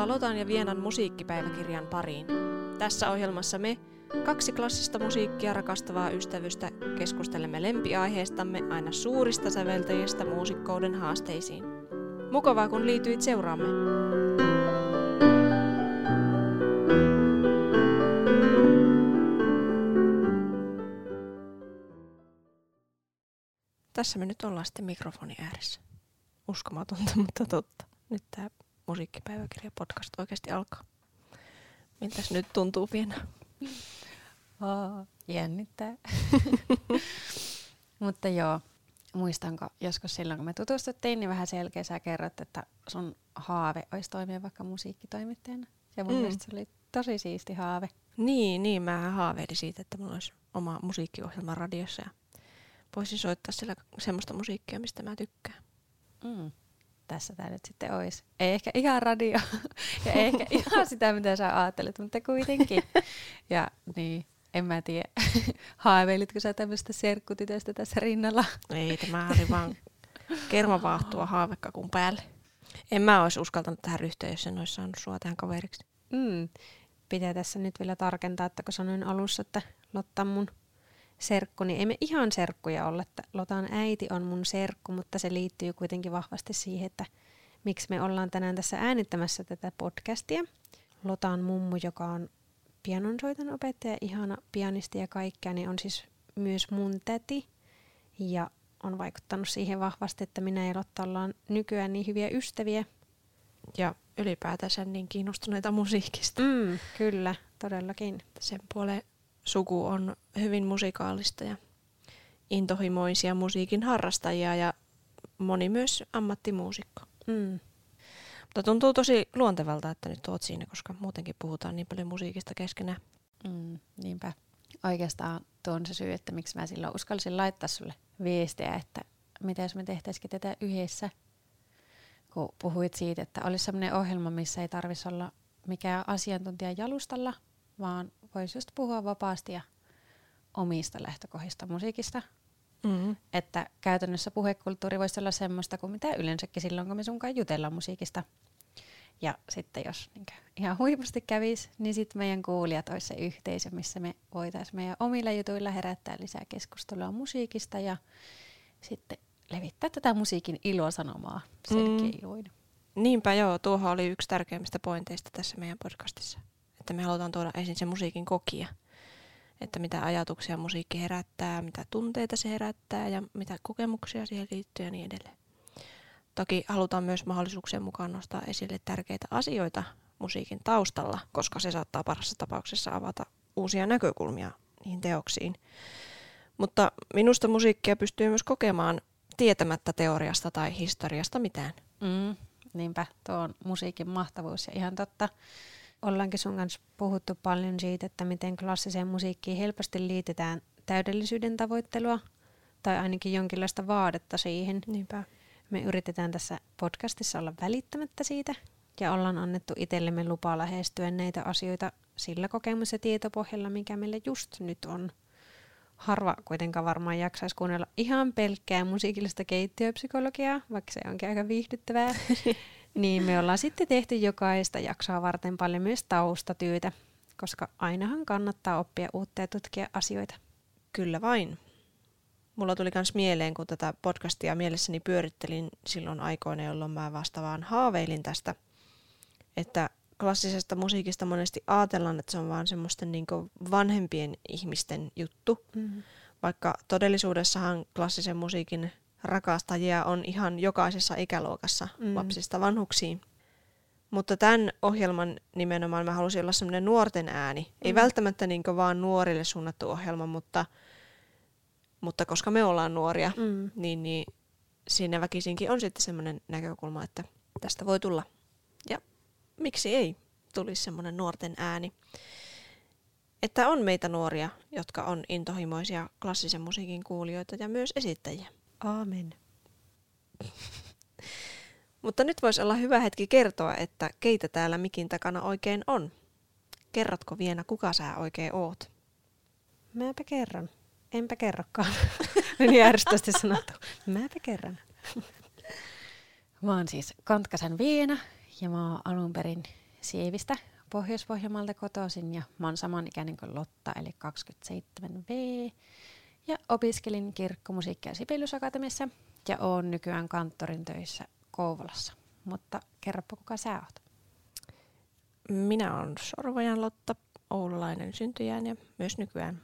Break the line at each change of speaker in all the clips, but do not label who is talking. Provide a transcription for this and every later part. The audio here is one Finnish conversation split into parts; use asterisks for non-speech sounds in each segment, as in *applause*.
Tervetuloa Lotan ja Vienan musiikkipäiväkirjan pariin. Tässä ohjelmassa me, kaksi klassista musiikkia rakastavaa ystävystä, keskustelemme lempiaiheestamme aina suurista säveltäjistä muusikkouden haasteisiin. Mukavaa kun liityit seuraamme. Tässä me nyt ollaan sitten mikrofoni ääressä. Uskomatonta, *laughs* mutta totta. Nyt tämä musiikkipäiväkirja podcast oikeasti alkaa. Miltäs nyt tuntuu vielä?
Oh, jännittää. *laughs* Mutta joo, muistanko joskus silloin, kun me tutustuttiin, niin vähän selkeä sä kerrot, että sun haave olisi toimia vaikka musiikkitoimittajana. Ja mun mm. mielestä se oli tosi siisti haave.
Niin, niin. Mä haaveilin siitä, että mulla olisi oma musiikkiohjelma radiossa ja voisin soittaa sillä semmoista musiikkia, mistä mä tykkään.
Mm tässä tämä nyt sitten olisi. Ei ehkä ihan radio *laughs* ja ei ehkä *laughs* ihan sitä, mitä sä ajattelet, mutta kuitenkin. *laughs* Ja niin, en mä tiedä, haaveilitko sä tämmöistä serkkutytöstä tässä rinnalla?
Ei, tämä oli vaan kermavaahtua haavekakun päälle. En mä olisi uskaltanut tähän ryhtyä, jos en olisi saanut sua tähän kaveriksi.
Mm. Pitää tässä nyt vielä tarkentaa, että kun sanoin alussa, että Lotta mun serkku, niin ei me ihan serkkuja olla. Että Lotan äiti on mun serkku, mutta se liittyy kuitenkin vahvasti siihen, että miksi me ollaan tänään tässä äänittämässä tätä podcastia. Lotan mummu, joka on pianonsoiton opettaja, ihana pianisti ja kaikkea, niin on siis myös mun täti. Ja on vaikuttanut siihen vahvasti, että minä ja Lotta ollaan nykyään niin hyviä ystäviä.
Ja ylipäätänsä niin kiinnostuneita musiikista.
Mm, kyllä, todellakin.
Sen puoleen suku on hyvin musikaalista ja intohimoisia musiikin harrastajia ja moni myös ammattimuusikko. Mm. Mutta tuntuu tosi luontevalta, että nyt oot siinä, koska muutenkin puhutaan niin paljon musiikista keskenään.
Mm, niinpä. Oikeastaan tuo on se syy, että miksi mä silloin uskalsin laittaa sulle viestiä, että mitä jos me tehtäisikin tätä yhdessä. Kun puhuit siitä, että olisi sellainen ohjelma, missä ei tarvitsisi olla mikään asiantuntija jalustalla, vaan voisi just puhua vapaasti ja omista lähtökohdista musiikista. Mm-hmm. Että käytännössä puhekulttuuri voisi olla semmoista kuin mitä yleensäkin silloin, kun me sunkaan jutellaan musiikista. Ja sitten jos niin ihan huipusti kävisi, niin sitten meidän kuulijat olisi se yhteisö, missä me voitaisiin meidän omilla jutuilla herättää lisää keskustelua musiikista ja sitten levittää tätä musiikin ilosanomaa selkeä mm.
Niinpä joo, tuohon oli yksi tärkeimmistä pointeista tässä meidän podcastissa että me halutaan tuoda esiin se musiikin kokia. Että mitä ajatuksia musiikki herättää, mitä tunteita se herättää ja mitä kokemuksia siihen liittyy ja niin edelleen. Toki halutaan myös mahdollisuuksien mukaan nostaa esille tärkeitä asioita musiikin taustalla, koska se saattaa parhaassa tapauksessa avata uusia näkökulmia niihin teoksiin. Mutta minusta musiikkia pystyy myös kokemaan tietämättä teoriasta tai historiasta mitään.
Mm, niinpä, tuo on musiikin mahtavuus ja ihan totta ollaankin sun kanssa puhuttu paljon siitä, että miten klassiseen musiikkiin helposti liitetään täydellisyyden tavoittelua tai ainakin jonkinlaista vaadetta siihen.
Niinpä.
Me yritetään tässä podcastissa olla välittämättä siitä ja ollaan annettu itsellemme lupa lähestyä näitä asioita sillä kokemus- ja tietopohjalla, mikä meillä just nyt on. Harva kuitenkaan varmaan jaksaisi kuunnella ihan pelkkää musiikillista keittiöpsykologiaa, vaikka se onkin aika viihdyttävää. *laughs* Niin me ollaan sitten tehty jokaista jaksoa varten paljon myös taustatyötä, koska ainahan kannattaa oppia uutta ja tutkia asioita.
Kyllä vain. Mulla tuli myös mieleen, kun tätä podcastia mielessäni pyörittelin silloin aikoina, jolloin mä vasta vaan haaveilin tästä, että klassisesta musiikista monesti ajatellaan, että se on vaan semmoisten niin vanhempien ihmisten juttu, mm-hmm. vaikka todellisuudessahan klassisen musiikin rakastajia on ihan jokaisessa ikäluokassa mm. lapsista vanhuksiin. Mutta tämän ohjelman nimenomaan mä halusin olla semmoinen nuorten ääni. Mm. Ei välttämättä niin vaan nuorille suunnattu ohjelma, mutta, mutta koska me ollaan nuoria, mm. niin, niin siinä väkisinkin on sitten semmoinen näkökulma, että tästä voi tulla. Ja miksi ei tulisi semmoinen nuorten ääni. Että on meitä nuoria, jotka on intohimoisia klassisen musiikin kuulijoita ja myös esittäjiä.
Aamen.
Mutta nyt voisi olla hyvä hetki kertoa, että keitä täällä mikin takana oikein on. Kerrotko vielä, kuka sä oikein oot?
Mäpä kerran. Enpä kerrokaan. *laughs* Meni järjestösti sanottu. Mäpä kerran. Mä oon siis Kantkasen Viina Ja mä oon alun perin Sievistä Pohjois-Pohjanmaalta kotoisin ja mä oon samanikäinen kuin Lotta eli 27V. Ja opiskelin kirkkomusiikki- ja Sibeliusakatemiassa ja oon nykyään kanttorin töissä Kouvolassa. Mutta kerropa kuka sä oot?
Minä olen Sorvojan Lotta, oululainen syntyjään ja myös nykyään.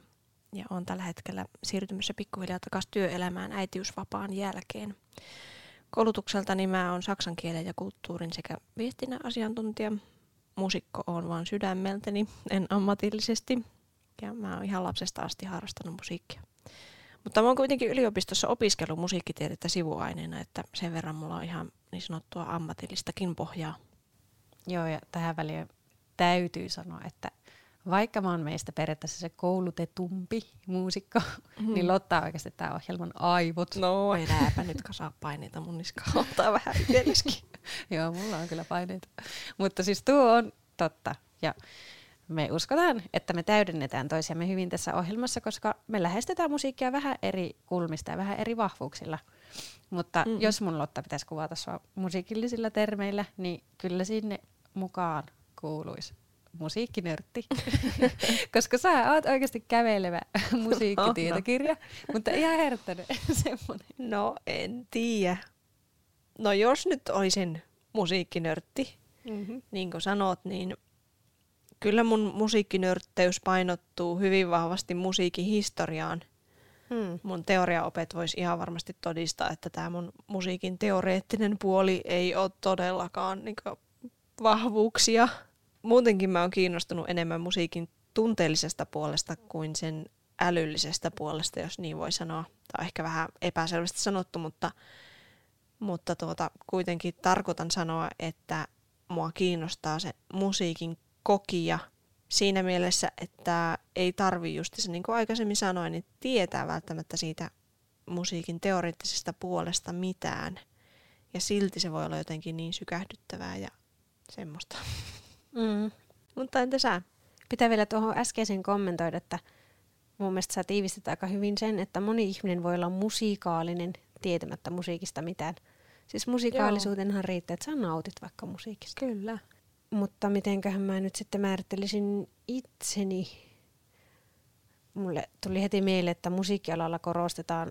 Ja olen tällä hetkellä siirtymässä pikkuhiljaa takaisin työelämään äitiysvapaan jälkeen. Koulutukseltani mä olen saksan kielen ja kulttuurin sekä viestinnän asiantuntija. Musikko on vaan sydämeltäni, en ammatillisesti. Ja mä oon ihan lapsesta asti harrastanut musiikkia. Mutta mä oon kuitenkin yliopistossa opiskellut musiikkitiedettä sivuaineena, että sen verran mulla on ihan niin sanottua ammatillistakin pohjaa.
Joo, ja tähän väliin täytyy sanoa, että vaikka mä oon meistä periaatteessa se koulutetumpi muusikko, mm. niin Lotta on oikeasti tämä ohjelman aivot.
No, enääpä nyt kasaa paineita mun niskaan. Ottaa vähän itselleskin. *laughs*
Joo, mulla on kyllä paineita. Mutta siis tuo on totta. Ja me uskotaan, että me täydennetään toisiamme hyvin tässä ohjelmassa, koska me lähestytään musiikkia vähän eri kulmista ja vähän eri vahvuuksilla. Mutta mm-hmm. jos mun Lotta pitäisi kuvata sua musiikillisilla termeillä, niin kyllä sinne mukaan kuuluisi musiikkinörtti, *laughs* koska sä oot oikeasti kävelevä *laughs* musiikkitietokirja, oh, no. mutta ihan herttäinen semmoinen.
No en tiedä. No jos nyt olisin musiikkinörtti, mm-hmm. niin kuin sanot, niin kyllä mun musiikkinörtteys painottuu hyvin vahvasti musiikin historiaan. Hmm. Mun teoriaopet voisi ihan varmasti todistaa, että tämä mun musiikin teoreettinen puoli ei ole todellakaan niin vahvuuksia. Muutenkin mä oon kiinnostunut enemmän musiikin tunteellisesta puolesta kuin sen älyllisestä puolesta, jos niin voi sanoa. Tämä on ehkä vähän epäselvästi sanottu, mutta, mutta tuota, kuitenkin tarkoitan sanoa, että mua kiinnostaa se musiikin kokija siinä mielessä, että ei tarvi just se, niin kuin aikaisemmin sanoin, niin tietää välttämättä siitä musiikin teoreettisesta puolesta mitään. Ja silti se voi olla jotenkin niin sykähdyttävää ja semmoista. Mm. Mutta entä sä?
Pitää vielä tuohon äskeisen kommentoida, että mun mielestä sä tiivistät aika hyvin sen, että moni ihminen voi olla musiikaalinen tietämättä musiikista mitään. Siis musikaalisuutenhan riittää, että sä nautit vaikka musiikista.
Kyllä.
Mutta mitenköhän mä nyt sitten määrittelisin itseni. Mulle tuli heti mieleen, että musiikkialalla korostetaan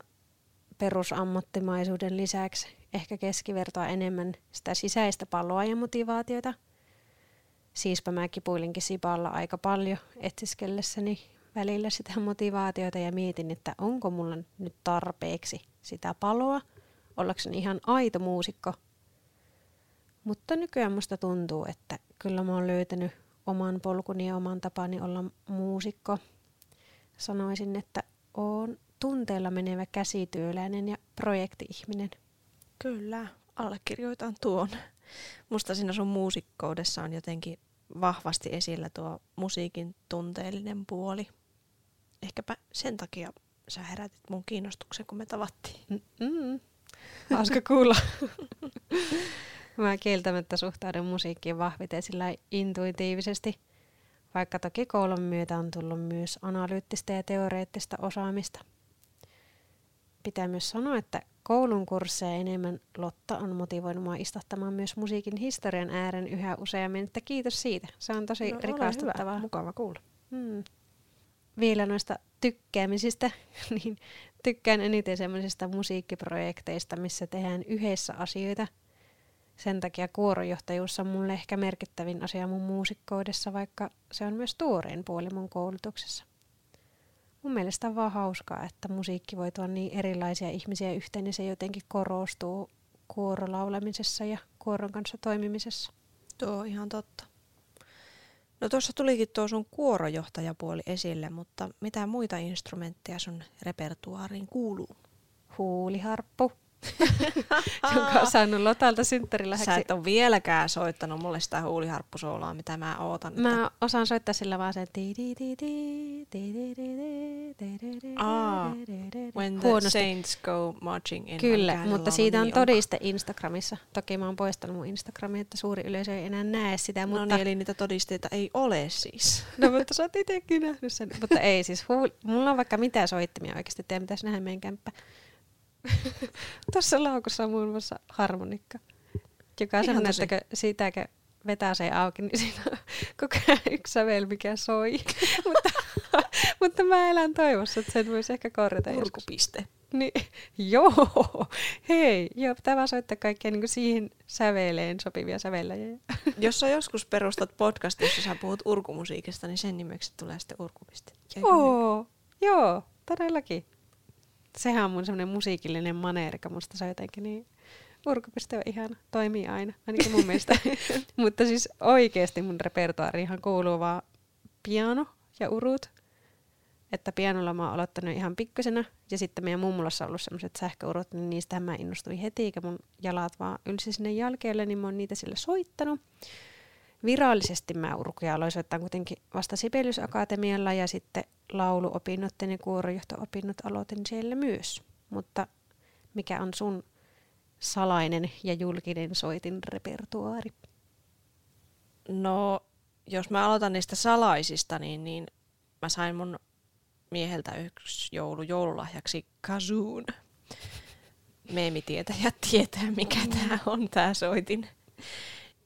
perusammattimaisuuden lisäksi ehkä keskivertoa enemmän sitä sisäistä paloa ja motivaatiota. Siispä mä kipuilinkin Sipalla aika paljon etsiskellessäni välillä sitä motivaatiota ja mietin, että onko mulla nyt tarpeeksi sitä paloa, ollakseni ihan aito muusikko. Mutta nykyään musta tuntuu, että kyllä mä oon löytänyt oman polkuni ja oman tapani olla muusikko. Sanoisin, että oon tunteella menevä käsityöläinen ja projekti-ihminen.
Kyllä, allekirjoitan tuon. Musta siinä sun muusikkoudessa on jotenkin vahvasti esillä tuo musiikin tunteellinen puoli. Ehkäpä sen takia sä herätit mun kiinnostuksen, kun me tavattiin.
Mm-mm. Hauska kuulla. *laughs* Mä kieltämättä suhtaudun musiikkiin vahviten sillä intuitiivisesti, vaikka toki koulun myötä on tullut myös analyyttistä ja teoreettista osaamista. Pitää myös sanoa, että koulun kursseja enemmän Lotta on motivoinut mua istahtamaan myös musiikin historian ääreen yhä useammin, että kiitos siitä. Se on tosi no, rikastuttavaa. Hyvä.
Mukava kuulla. Hmm.
Vielä noista tykkäämisistä, *laughs* niin tykkään eniten semmoisista musiikkiprojekteista, missä tehdään yhdessä asioita – sen takia kuorojohtajuus on mulle ehkä merkittävin asia mun muusikkoudessa, vaikka se on myös tuorein puoli mun koulutuksessa. Mun mielestä on vaan hauskaa, että musiikki voi tuoda niin erilaisia ihmisiä yhteen, niin se jotenkin korostuu kuorolaulamisessa ja kuoron kanssa toimimisessa.
Tuo on ihan totta. No tuossa tulikin tuo sun kuorojohtajapuoli esille, mutta mitä muita instrumentteja sun repertuaariin kuuluu?
Huuliharppu, jonka on saanut Lotalta synttäriläheksi.
Sä et ole vieläkään soittanut mulle sitä huuliharppusooloa, mitä mä ootan.
Mä että... osaan soittaa sillä vaan sen
Ah, when the Huonosti. saints go marching in.
Kyllä, mutta siitä on todiste Instagramissa. Toki mä oon poistanut mun Instagramin, että suuri yleisö ei enää näe sitä.
Mutta... No niin, eli niitä todisteita ei ole siis.
no mutta sä oot itsekin nähnyt sen. mutta ei siis, huul... mulla on vaikka mitä soittimia oikeasti, teidän pitäisi nähdä meidän kämppä. *laughs* Tuossa laukussa on muun muassa harmonikka, joka on semmoinen, että sitäkö vetää se auki, niin siinä on *laughs* koko ajan yksi sävel, mikä soi. *laughs* mutta, mutta mä elän toivossa, että sen voisi ehkä korjata joskus.
Urkupiste.
Niin, joo, hei, joo, pitää vaan soittaa kaikkea niin siihen säveleen sopivia sävelläjiä.
Jos sä joskus perustat podcast, jossa sä puhut urkumusiikista, niin sen nimeksi tulee sitten urkupiste. Eikö niin?
Joo, joo, todellakin. Sehän on mun semmoinen musiikillinen maneerika, musta se on jotenkin niin urkupiste on ihana, toimii aina, ainakin mun mielestä. *laughs* Mutta siis oikeasti mun repertuaarihan kuuluu vaan piano ja urut. Että pianolla mä oon aloittanut ihan pikkusena, ja sitten meidän mummulassa on ollut semmoiset sähköurut, niin niistähän mä innostuin heti, eikä mun jalat vaan ylsi sinne jalkeelle, niin mä oon niitä sille soittanut. Virallisesti mä urkuja aloin soittaa kuitenkin vasta Sibelius Akatemialla, ja sitten lauluopinnot ja kuorojohto-opinnot aloitin siellä myös. Mutta mikä on sun salainen ja julkinen soitin repertuaari?
No, jos mä aloitan niistä salaisista, niin, niin mä sain mun mieheltä yksi joulu joululahjaksi kazuun. Meemitietäjät tietää, mikä tämä on, tämä soitin.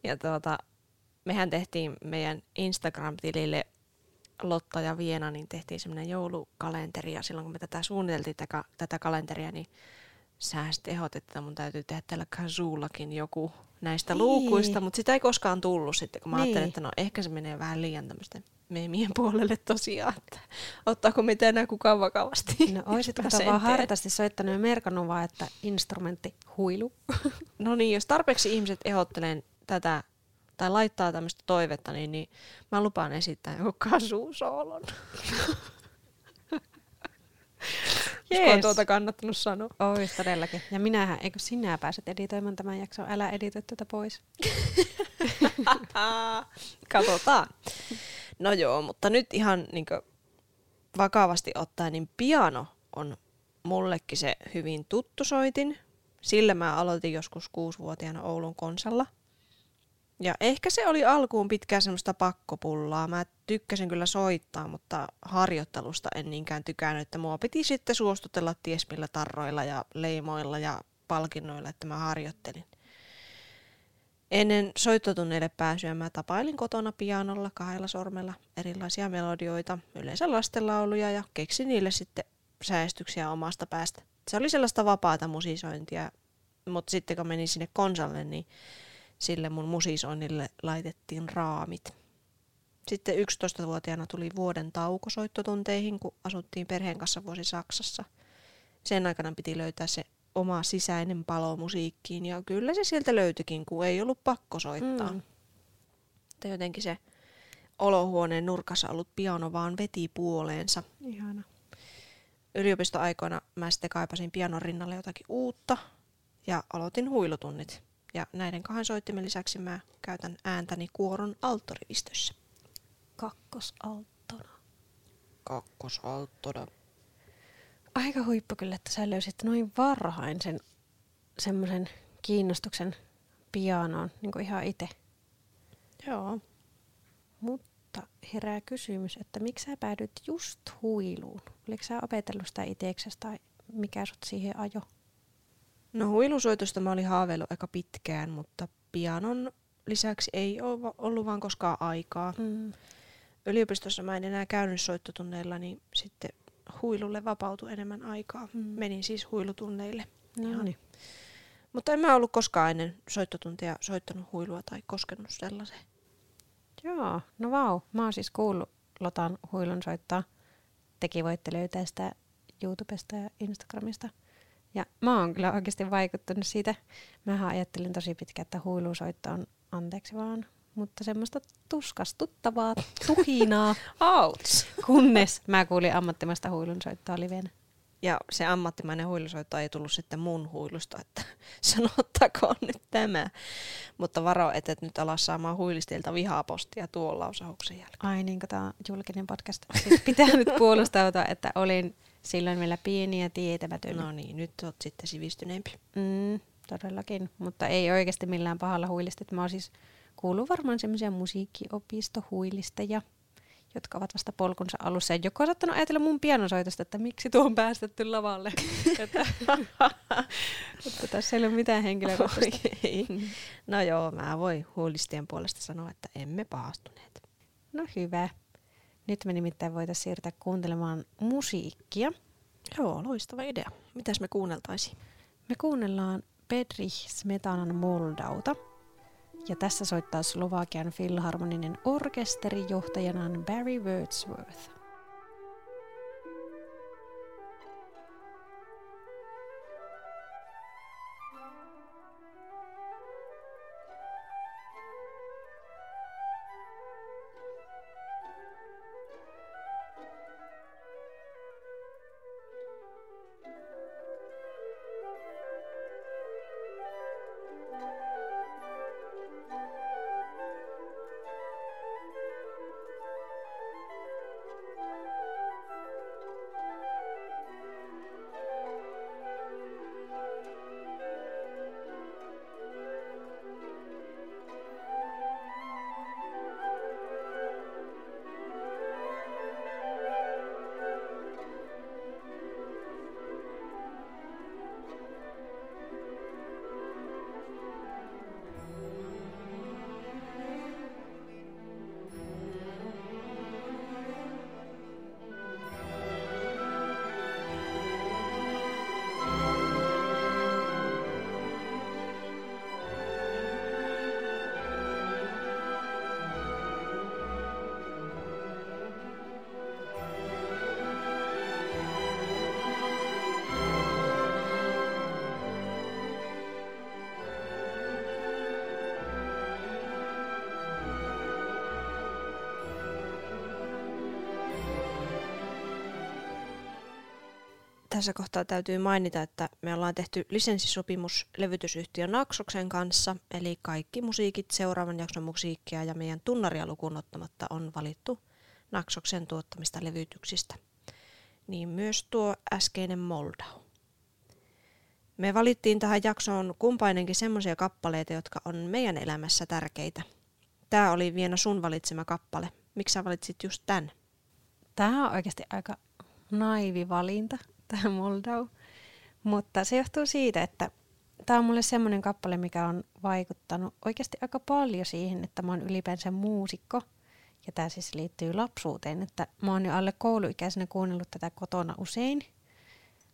Ja tuota, mehän tehtiin meidän Instagram-tilille Lotta ja Viena, niin tehtiin semmoinen joulukalenteri. Ja silloin kun me tätä suunniteltiin, tätä, tätä kalenteria, niin sä sitten että mun täytyy tehdä tällä kazuullakin joku näistä
Niin.
luukuista, mutta sitä ei koskaan tullut sitten, kun mä
Niin.
ajattelin, että no ehkä se menee vähän liian tämmöisten meemien puolelle tosiaan, että ottaako mitään enää kukaan vakavasti.
No *laughs* oisit kato
Pääsee
vaan hartaasti soittanut ja merkannut vaan, että instrumentti huilu.
No niin, jos tarpeeksi ihmiset ehdottelee tätä tai laittaa tämmöistä toivetta, niin, niin mä lupaan esittää joku kasuusoolon. Olisiko
Jees.
tuota kannattanut sanoa?
Ois todellakin. Ja minähän, eikö sinä pääset editoimaan tämän jakson, älä editoi tätä pois. *laughs*
Katsotaan. No joo, mutta nyt ihan niin vakavasti ottaen, niin piano on mullekin se hyvin tuttu soitin. Sillä mä aloitin joskus kuusivuotiaana Oulun konsalla. Ja ehkä se oli alkuun pitkään semmoista pakkopullaa. Mä tykkäsin kyllä soittaa, mutta harjoittelusta en niinkään tykännyt, että mua piti sitten suostutella ties millä tarroilla ja leimoilla ja palkinnoilla, että mä harjoittelin. Ennen soittotunneille pääsyä mä tapailin kotona pianolla kahdella sormella erilaisia melodioita, yleensä lastenlauluja ja keksin niille sitten säästyksiä omasta päästä. Se oli sellaista vapaata musisointia, mutta sitten kun menin sinne konsalle, niin sille mun musisoinnille laitettiin raamit. Sitten 11-vuotiaana tuli vuoden tauko soittotunteihin, kun asuttiin perheen kanssa vuosi Saksassa. Sen aikana piti löytää se oma sisäinen palo musiikkiin ja kyllä se sieltä löytyikin, kun ei ollut pakko soittaa.
Mm.
Jotenkin se olohuoneen nurkassa ollut piano vaan veti puoleensa.
Ihana.
Yliopistoaikoina mä sitten kaipasin pianon rinnalle jotakin uutta ja aloitin huilutunnit. Ja näiden kahden soittimen lisäksi mä käytän ääntäni kuoron alttorivistössä.
Kakkosalttona.
Kakkosalttona.
Aika huippu kyllä, että sä löysit noin varhain sen semmoisen kiinnostuksen pianoon, niin kuin ihan itse.
Joo.
Mutta herää kysymys, että miksi sä päädyit just huiluun? Oliko sä opetellut sitä itseksesi tai mikä sut siihen ajo?
No huilusoitosta mä olin haaveillut aika pitkään, mutta pianon lisäksi ei ole ollut vaan koskaan aikaa.
Mm.
Yliopistossa mä en enää käynyt soittotunneilla, niin sitten huilulle vapautui enemmän aikaa.
Mm.
Menin siis huilutunneille.
No
Ihan.
niin.
Mutta en mä ollut koskaan ennen soittotuntia soittanut huilua tai koskenut sellaiseen.
Joo, no vau. Mä oon siis kuullut Lotan huilun soittaa. Tekin voitte löytää sitä YouTubesta ja Instagramista. Ja mä oon kyllä oikeasti vaikuttunut siitä. Mä ajattelin tosi pitkään, että huilusoitto on anteeksi vaan, mutta semmoista tuskastuttavaa tuhinaa, *laughs*
Outs!
kunnes mä kuulin ammattimaista huilunsoittoa livenä.
Ja se ammattimainen huilusoitto ei tullut sitten mun huilusta, että *laughs* sanottakoon nyt tämä. Mutta varo, että et nyt alas saamaan huilistilta vihapostia tuon lausauksen jälkeen.
Ai niin, tämä on julkinen podcast. Siis pitää nyt *laughs* puolustautua, että olin silloin vielä pieni ja tietämätön.
No niin, nyt oot sitten sivistyneempi.
Mm, todellakin, mutta ei oikeasti millään pahalla huilistit. Mä oon siis kuullut varmaan semmoisia musiikkiopistohuilisteja, jotka ovat vasta polkunsa alussa. Ja joku on saattanut ajatella mun pianosoitosta, että miksi tuo on päästetty lavalle. *laughs* että, *laughs* mutta Tässä ei ole mitään henkilökohtaista.
Ei. No joo, mä voin huolistien puolesta sanoa, että emme paastuneet.
No hyvä. Nyt me nimittäin voitaisiin siirtää kuuntelemaan musiikkia.
Joo, loistava idea. Mitäs me kuunneltaisiin?
Me kuunnellaan Pedri Smetanan Moldauta. Ja tässä soittaa Slovakian filharmoninen orkesteri johtajanaan Barry Wordsworth.
Tässä kohtaa täytyy mainita, että me ollaan tehty lisenssisopimus levytysyhtiö Naksoksen kanssa, eli kaikki musiikit, seuraavan jakson musiikkia ja meidän tunnaria lukuun ottamatta on valittu Naksoksen tuottamista levytyksistä. Niin myös tuo äskeinen Moldau. Me valittiin tähän jaksoon kumpainenkin semmoisia kappaleita, jotka on meidän elämässä tärkeitä. Tämä oli vielä sun valitsema kappale. Miksi sä valitsit just tämän?
Tämä on oikeasti aika naivi valinta, *laughs* tämä Moldau. Mutta se johtuu siitä, että tämä on mulle semmoinen kappale, mikä on vaikuttanut oikeasti aika paljon siihen, että mä oon ylipäänsä muusikko. Ja tämä siis liittyy lapsuuteen, että mä oon jo alle kouluikäisenä kuunnellut tätä kotona usein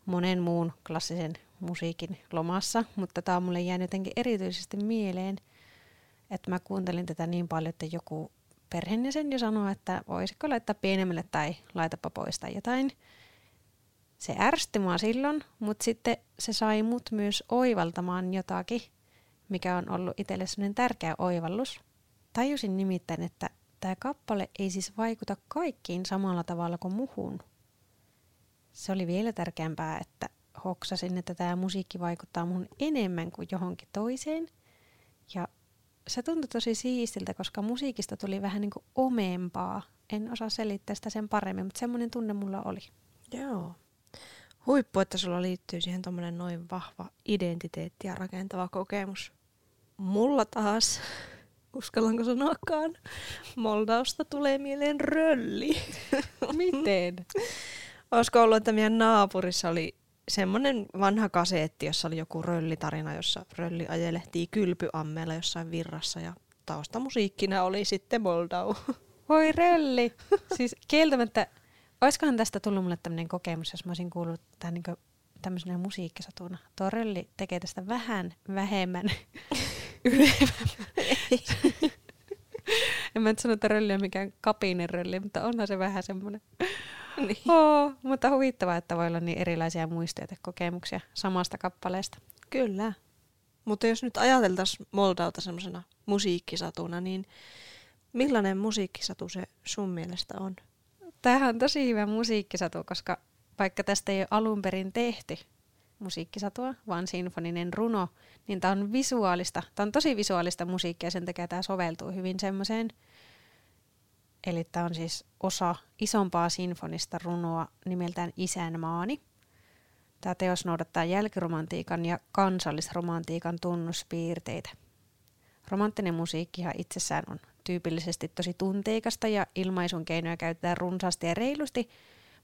monen muun klassisen musiikin lomassa, mutta tämä on mulle jäänyt jotenkin erityisesti mieleen, että mä kuuntelin tätä niin paljon, että joku perheenjäsen jo sanoi, että voisiko laittaa pienemmälle tai laitapa pois tai jotain. Se ärsytti mua silloin, mutta sitten se sai mut myös oivaltamaan jotakin, mikä on ollut itselle sellainen tärkeä oivallus. Tajusin nimittäin, että tämä kappale ei siis vaikuta kaikkiin samalla tavalla kuin muhun. Se oli vielä tärkeämpää, että hoksasin, että tämä musiikki vaikuttaa mun enemmän kuin johonkin toiseen. Ja se tuntui tosi siistiltä, koska musiikista tuli vähän niin kuin omeempaa. En osaa selittää sitä sen paremmin, mutta semmoinen tunne mulla oli.
Joo. Huippu, että sulla liittyy siihen tommonen noin vahva identiteetti ja rakentava kokemus. Mulla taas, uskallanko sanoakaan, Moldausta tulee mieleen rölli. *laughs*
Miten?
Olisiko ollut, että meidän naapurissa oli semmoinen vanha kaseetti, jossa oli joku röllitarina, jossa rölli ajelehtii kylpyammeella jossain virrassa ja taustamusiikkina oli sitten Moldau.
Voi rölli! Siis kieltämättä, olisikohan tästä tullut mulle tämmöinen kokemus, jos mä olisin kuullut tämän niin tämmöisenä musiikkisatuna. Tuo rölli tekee tästä vähän vähemmän *laughs* ylevän. *laughs* en mä nyt sano, että rölli on mikään kapinen rölli, mutta onhan se vähän semmoinen. niin. Oo, mutta huvittavaa, että voi olla niin erilaisia muistoja ja kokemuksia samasta kappaleesta.
Kyllä. Mutta jos nyt ajateltaisiin Moldauta semmoisena musiikkisatuna, niin millainen musiikkisatu se sun mielestä on?
Tämähän on tosi hyvä musiikkisatu, koska vaikka tästä ei ole alun perin tehty musiikkisatua, vaan sinfoninen runo, niin tämä on visuaalista. Tämä on tosi visuaalista musiikkia, sen takia tämä soveltuu hyvin semmoiseen Eli tämä on siis osa isompaa sinfonista runoa nimeltään Isänmaani. Tämä teos noudattaa jälkiromantiikan ja kansallisromantiikan tunnuspiirteitä. Romanttinen musiikkihan itsessään on tyypillisesti tosi tunteikasta ja ilmaisun keinoja käytetään runsaasti ja reilusti,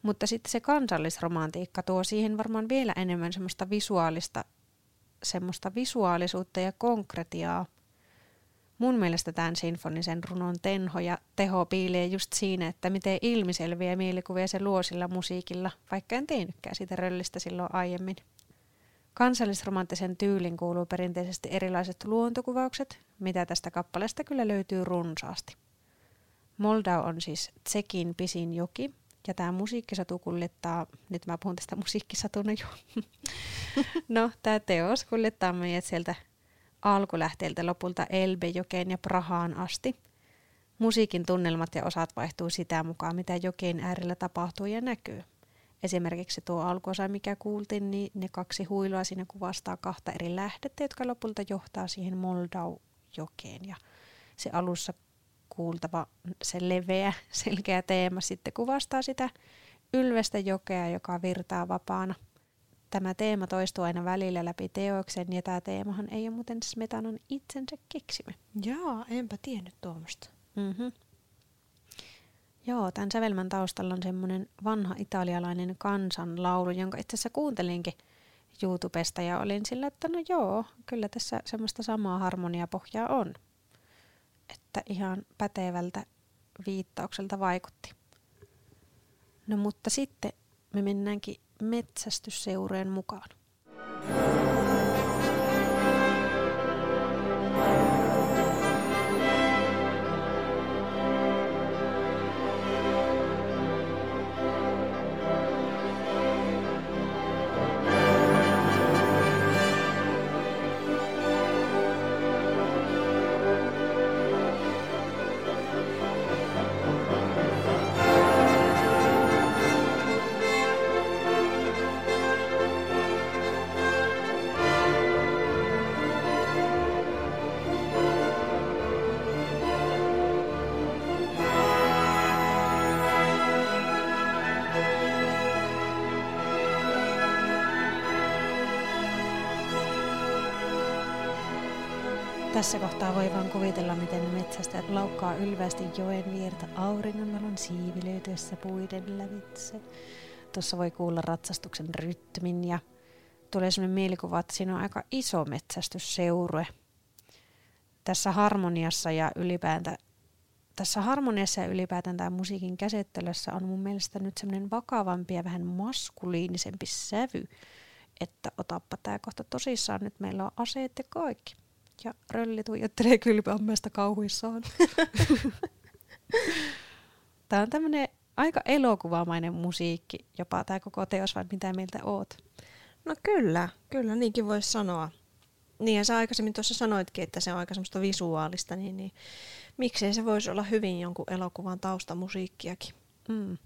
mutta sitten se kansallisromantiikka tuo siihen varmaan vielä enemmän semmoista visuaalista semmoista visuaalisuutta ja konkretiaa. Mun mielestä tämän sinfonisen runon tenho ja teho piilee just siinä, että miten ilmiselviä mielikuvia se luo sillä musiikilla, vaikka en tiennytkään siitä röllistä silloin aiemmin. Kansallisromanttisen tyylin kuuluu perinteisesti erilaiset luontokuvaukset, mitä tästä kappaleesta kyllä löytyy runsaasti. Moldau on siis Tsekin pisin joki, ja tämä musiikkisatu kuljettaa, nyt mä puhun tästä musiikkisatuna jo. *laughs* no, tämä teos kuljettaa meidät sieltä alkulähteeltä lopulta Elbejokeen ja Prahaan asti. Musiikin tunnelmat ja osat vaihtuu sitä mukaan, mitä jokeen äärellä tapahtuu ja näkyy. Esimerkiksi tuo alkuosa, mikä kuultiin, niin ne kaksi huilua siinä kuvastaa kahta eri lähdettä, jotka lopulta johtaa siihen Moldau-jokeen. Ja se alussa kuultava, se leveä, selkeä teema sitten kuvastaa sitä ylvestä jokea, joka virtaa vapaana. Tämä teema toistuu aina välillä läpi teoksen, ja tämä teemahan ei ole muuten Smetanan itsensä keksimä.
Jaa, enpä tiennyt tuommoista.
Mm-hmm. Joo, tämän sävelmän taustalla on semmoinen vanha italialainen kansanlaulu, jonka itse asiassa kuuntelinkin YouTubesta ja olin sillä, että no joo, kyllä tässä semmoista samaa harmoniapohjaa on että ihan pätevältä viittaukselta vaikutti. No mutta sitten me mennäänkin metsästysseurojen mukaan. Tässä kohtaa voi vaan kuvitella, miten metsästäjät laukkaa ylvästi joen viertä auringonvalon siivilöityessä puiden lävitse. Tuossa voi kuulla ratsastuksen rytmin ja tulee sellainen mielikuva, että siinä on aika iso metsästysseurue. Tässä harmoniassa ja ylipäätään tässä harmoniassa ja ylipäätään tämä musiikin käsittelyssä on mun mielestä nyt semmoinen vakavampi ja vähän maskuliinisempi sävy, että otappa tämä kohta tosissaan, nyt meillä on aseet ja kaikki ja rölli tuijottelee kylpyammeesta kauhuissaan. *laughs* tämä on tämmöinen aika elokuvamainen musiikki, jopa tämä koko teos, vai mitä mieltä oot?
No kyllä, kyllä niinkin voisi sanoa. Niin ja sä aikaisemmin tuossa sanoitkin, että se on aika semmoista visuaalista, niin, niin miksei se voisi olla hyvin jonkun elokuvan taustamusiikkiakin. Mm.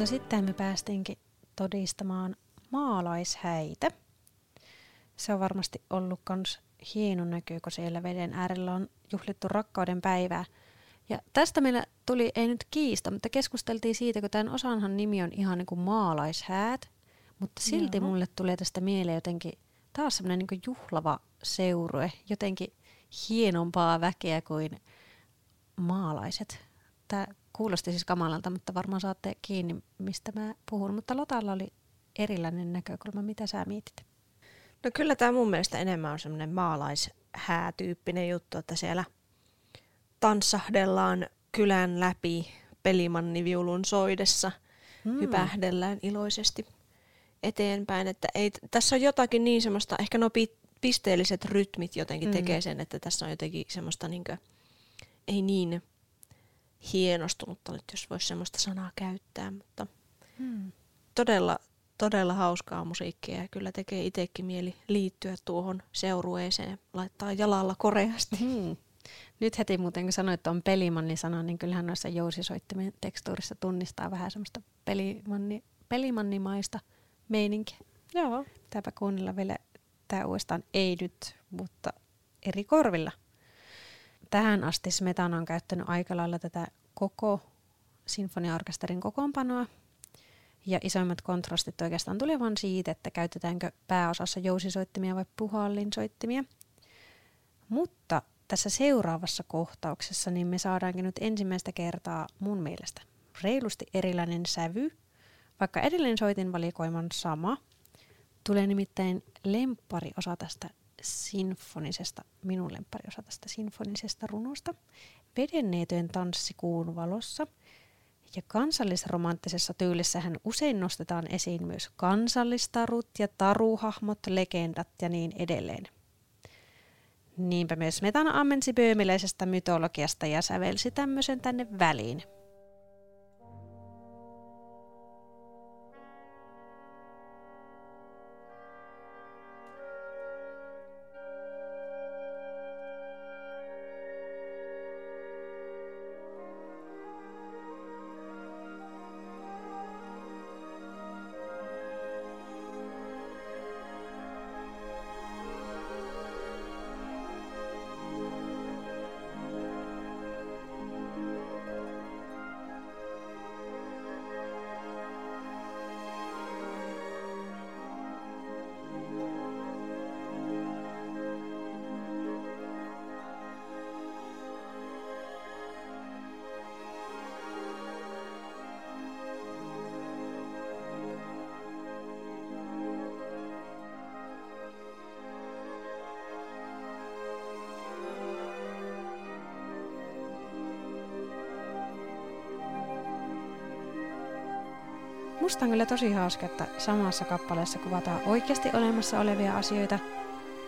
No sitten me päästiinkin todistamaan maalaishäitä. Se on varmasti ollut myös hieno näky, kun siellä veden äärellä on juhlittu rakkauden päivää. Ja tästä meillä tuli, ei nyt kiista, mutta keskusteltiin siitä, kun tämän osanhan nimi on ihan niin kuin maalaishäät, mutta silti Joo. mulle tulee tästä mieleen jotenkin taas semmoinen niin juhlava seurue, jotenkin hienompaa väkeä kuin maalaiset. Tämä Kuulosti siis kamalalta, mutta varmaan saatte kiinni, mistä mä puhun. Mutta Lotalla oli erilainen näkökulma. Mitä sä mietit?
No kyllä tämä mun mielestä enemmän on semmoinen maalaishäätyyppinen juttu, että siellä tanssahdellaan kylän läpi pelimanniviulun soidessa, hmm. hypähdellään iloisesti. eteenpäin. Että ei, tässä on jotakin niin semmoista, ehkä pi, pisteelliset rytmit jotenkin mm. tekee sen, että tässä on jotenkin semmoista niin kuin, ei niin hienostunutta nyt, jos voisi semmoista sanaa käyttää, mutta mm. todella, todella hauskaa musiikkia ja kyllä tekee itsekin mieli liittyä tuohon seurueeseen, laittaa jalalla koreasti.
Mm. Nyt heti muuten, kun sanoit tuon pelimanni sanan, niin kyllähän noissa jousisoittimien tekstuurissa tunnistaa vähän semmoista pelimanni, pelimannimaista meininkiä.
Joo.
Pitääpä kuunnella vielä tämä uudestaan, ei nyt, mutta eri korvilla. Tähän asti Smetana on käyttänyt aika lailla tätä koko sinfoniaorkesterin kokoonpanoa, ja isoimmat kontrastit oikeastaan tuli vain siitä, että käytetäänkö pääosassa jousisoittimia vai puhallinsoittimia. Mutta tässä seuraavassa kohtauksessa niin me saadaankin nyt ensimmäistä kertaa mun mielestä reilusti erilainen sävy, vaikka edelleen soitin valikoiman sama. Tulee nimittäin lemppariosa tästä sinfonisesta, minun lemppariosa tästä sinfonisesta runosta, vedenneetojen tanssi kuun valossa – ja kansallisromanttisessa tyylissähän usein nostetaan esiin myös kansallistarut ja taruhahmot, legendat ja niin edelleen. Niinpä myös Metana ammensi böömiläisestä mytologiasta ja sävelsi tämmöisen tänne väliin – Musta on kyllä tosi hauska, että samassa kappaleessa kuvataan oikeasti olemassa olevia asioita,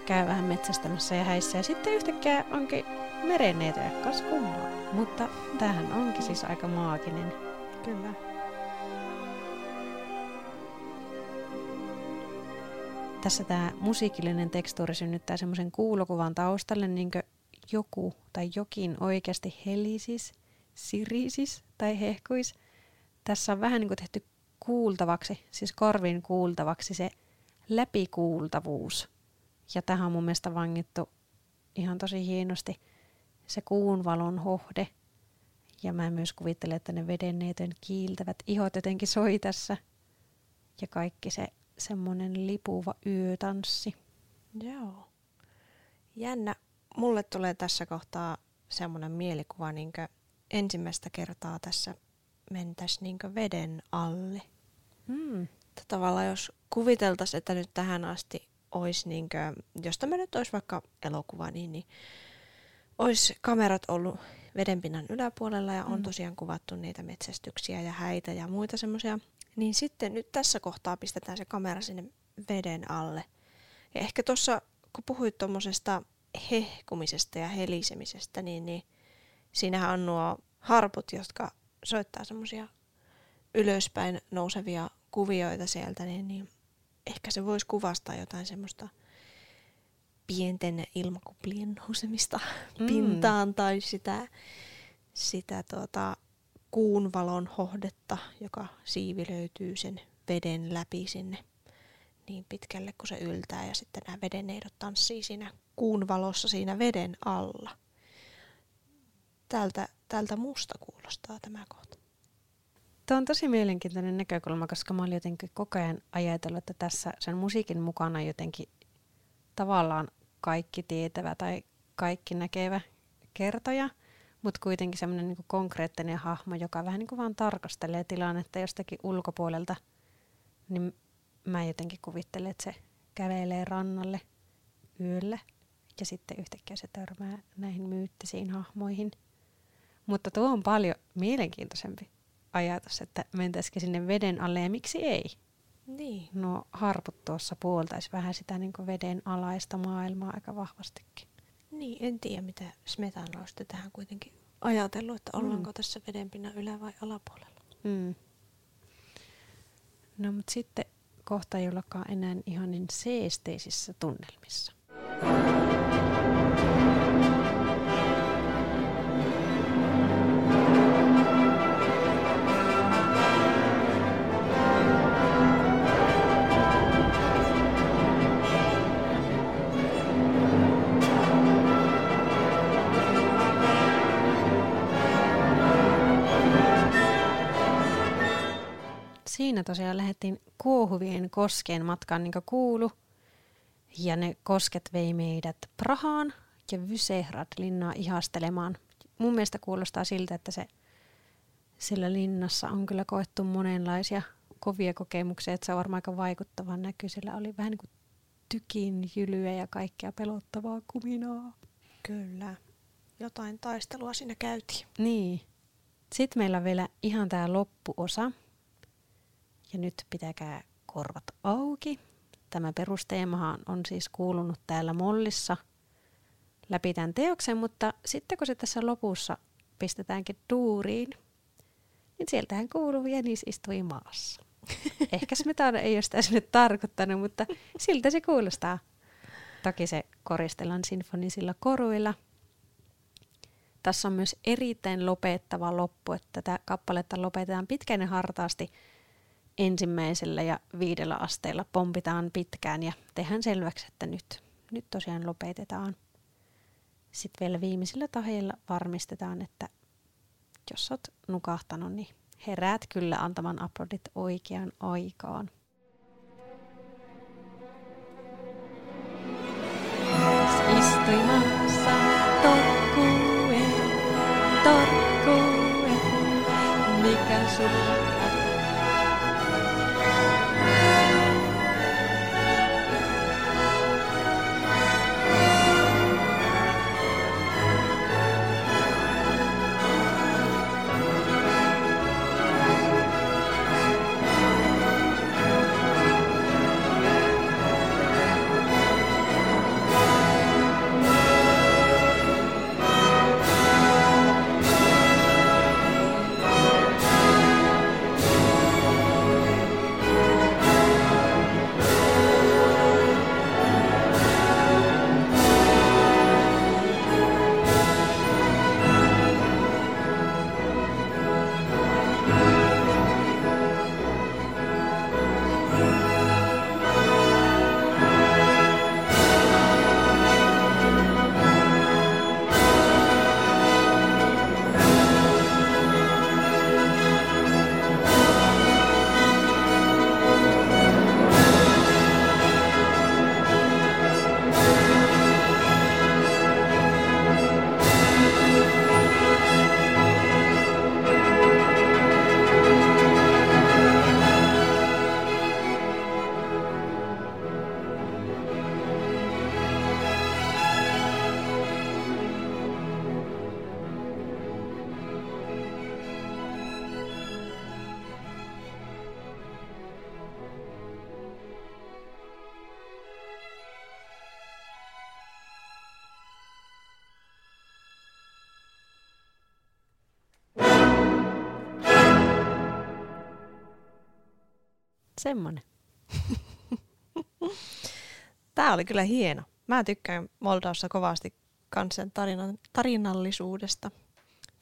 käy vähän metsästämässä ja häissä ja sitten yhtäkkiä onkin merenneitoja, kas kummaa. Mutta tämähän onkin siis aika maaginen.
Kyllä.
Tässä tämä musiikillinen tekstuuri synnyttää semmoisen kuulokuvan taustalle, niin joku tai jokin oikeasti helisis, sirisis tai hehkuis. Tässä on vähän niin kuin tehty kuultavaksi, siis korvin kuultavaksi se läpikuultavuus. Ja tähän on mun mielestä vangittu ihan tosi hienosti se kuun valon hohde. Ja mä myös kuvittelen, että ne vedenneetön kiiltävät ihot jotenkin soi tässä. Ja kaikki se semmonen lipuva yötanssi.
Joo. Jännä. Mulle tulee tässä kohtaa semmoinen mielikuva, niin ensimmäistä kertaa tässä mentäisiin niin veden alle. Mm. Tavallaan jos kuviteltaisiin, että nyt tähän asti olisi, niin kuin, jos tämä nyt olisi vaikka elokuva, niin, niin olisi kamerat ollut vedenpinnan yläpuolella ja on mm. tosiaan kuvattu niitä metsästyksiä ja häitä ja muita semmoisia. Niin sitten nyt tässä kohtaa pistetään se kamera sinne veden alle. Ja ehkä tuossa, kun puhuit tuommoisesta hehkumisesta ja helisemisestä, niin, niin siinähän on nuo harput, jotka soittaa semmoisia ylöspäin nousevia kuvioita sieltä, niin, niin ehkä se voisi kuvastaa jotain semmoista pienten ilmakuplien nousemista mm. pintaan tai sitä, sitä tuota, kuun valon hohdetta, joka siivilöityy sen veden läpi sinne niin pitkälle kuin se yltää ja sitten nämä vedeneidot tanssii siinä kuun valossa siinä veden alla. Tältä, tältä musta kuulostaa tämä kohta.
Tuo on tosi mielenkiintoinen näkökulma, koska mä olin jotenkin koko ajan ajatellut, että tässä sen musiikin mukana jotenkin tavallaan kaikki tietävä tai kaikki näkevä kertoja, mutta kuitenkin semmoinen niin konkreettinen hahmo, joka vähän niin kuin vaan tarkastelee tilannetta jostakin ulkopuolelta, niin mä jotenkin kuvittelen, että se kävelee rannalle yöllä ja sitten yhtäkkiä se törmää näihin myyttisiin hahmoihin. Mutta tuo on paljon mielenkiintoisempi ajatus, että mentäisikö sinne veden alle ja miksi ei?
Niin.
nuo harput tuossa puoltaisi vähän sitä niin veden alaista maailmaa aika vahvastikin.
Niin, en tiedä mitä Smetana on tähän kuitenkin ajatellut, että ollaanko mm. tässä vedenpinnan ylä- vai alapuolella.
Mm. No mutta sitten kohta ei enää ihan niin seesteisissä tunnelmissa. Siinä tosiaan lähdettiin Kuohuvien koskeen matkaan niin kuin kuulu. Ja ne kosket vei meidät Prahaan ja Vysehrad-linnaa ihastelemaan. Mun mielestä kuulostaa siltä, että se sillä linnassa on kyllä koettu monenlaisia kovia kokemuksia, että se on varmaan aika vaikuttava näky. Sillä oli vähän niin kuin tykin jylyä ja kaikkea pelottavaa kuminaa.
Kyllä. Jotain taistelua siinä käytiin.
Niin. Sitten meillä on vielä ihan tämä loppuosa. Ja nyt pitäkää korvat auki. Tämä perusteemahan on siis kuulunut täällä mollissa läpi tämän teoksen, mutta sitten kun se tässä lopussa pistetäänkin duuriin, niin sieltähän kuuluu Jänis istui maassa. *laughs* Ehkä Smetana ei ole sitä sinne tarkoittanut, mutta siltä se kuulostaa. Toki se koristellaan sinfonisilla koruilla. Tässä on myös erittäin lopettava loppu, että tätä kappaletta lopetetaan pitkään ja hartaasti ensimmäisellä ja viidellä asteella pompitaan pitkään ja tehdään selväksi, että nyt, nyt tosiaan lopetetaan. Sitten vielä viimeisillä taheilla varmistetaan, että jos oot nukahtanut, niin heräät kyllä antamaan aplodit oikeaan aikaan. Istuimassa torkkue, torkkue, mikä sun Semmonen. *laughs*
Tämä oli kyllä hieno. Mä tykkään Moldaussa kovasti kansan tarinan, tarinallisuudesta.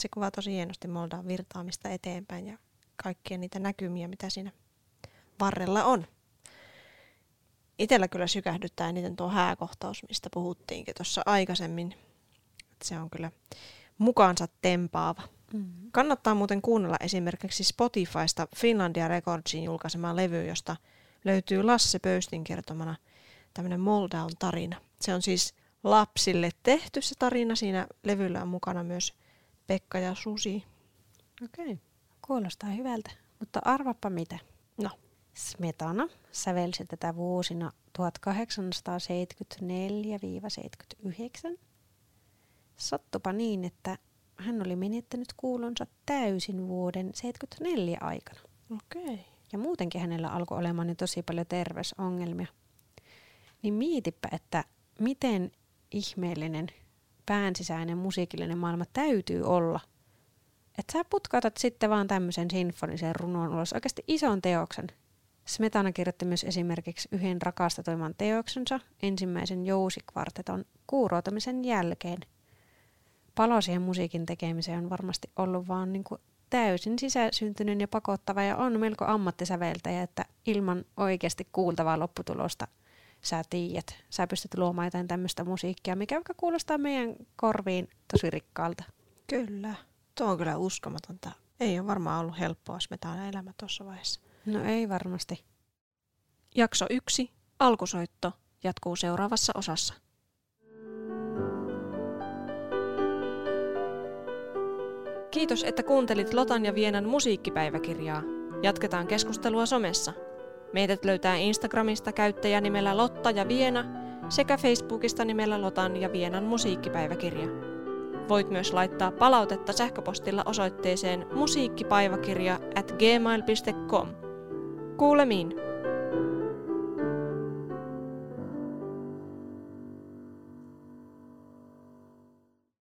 Se kuvaa tosi hienosti Moldavan virtaamista eteenpäin ja kaikkia niitä näkymiä, mitä siinä varrella on. Itellä kyllä sykähdyttää eniten tuo hääkohtaus, mistä puhuttiinkin tuossa aikaisemmin. Se on kyllä mukaansa tempaava. Mm-hmm. Kannattaa muuten kuunnella esimerkiksi Spotifysta Finlandia Recordsin julkaisema levy, josta löytyy Lasse Pöystin kertomana tämmöinen Moldown tarina. Se on siis lapsille tehty se tarina. Siinä levyllä on mukana myös Pekka ja Susi.
Okei, okay. kuulostaa hyvältä. Mutta arvappa mitä?
No.
Smetana sävelsi tätä vuosina 1874-79. Sattupa niin, että hän oli menettänyt kuulonsa täysin vuoden 74 aikana.
Okei.
ja muutenkin hänellä alkoi olemaan niin tosi paljon terveysongelmia. Niin mietipä, että miten ihmeellinen päänsisäinen musiikillinen maailma täytyy olla. Että sä putkautat sitten vaan tämmöisen sinfonisen runon ulos, oikeasti ison teoksen. Smetana kirjoitti myös esimerkiksi yhden rakastatoiman teoksensa, ensimmäisen jousikvarteton, kuuroutamisen jälkeen. Palo siihen musiikin tekemiseen on varmasti ollut vaan niin kuin täysin sisäsyntyinen ja pakottava ja on melko ammattisäveltäjä, että ilman oikeasti kuultavaa lopputulosta sä tiedät, sä pystyt luomaan jotain tämmöistä musiikkia, mikä vaikka kuulostaa meidän korviin tosi rikkaalta.
Kyllä. Tuo on kyllä uskomatonta. Ei ole varmaan ollut helppoa smetana elämä tuossa vaiheessa.
No ei varmasti.
Jakso 1. Alkusoitto jatkuu seuraavassa osassa. Kiitos, että kuuntelit Lotan ja Vienan musiikkipäiväkirjaa. Jatketaan keskustelua somessa. Meidät löytää Instagramista käyttäjänimellä Lotta ja Viena sekä Facebookista nimellä Lotan ja Vienan musiikkipäiväkirja. Voit myös laittaa palautetta sähköpostilla osoitteeseen musiikkipäiväkirja at gmail.com. Kuulemiin!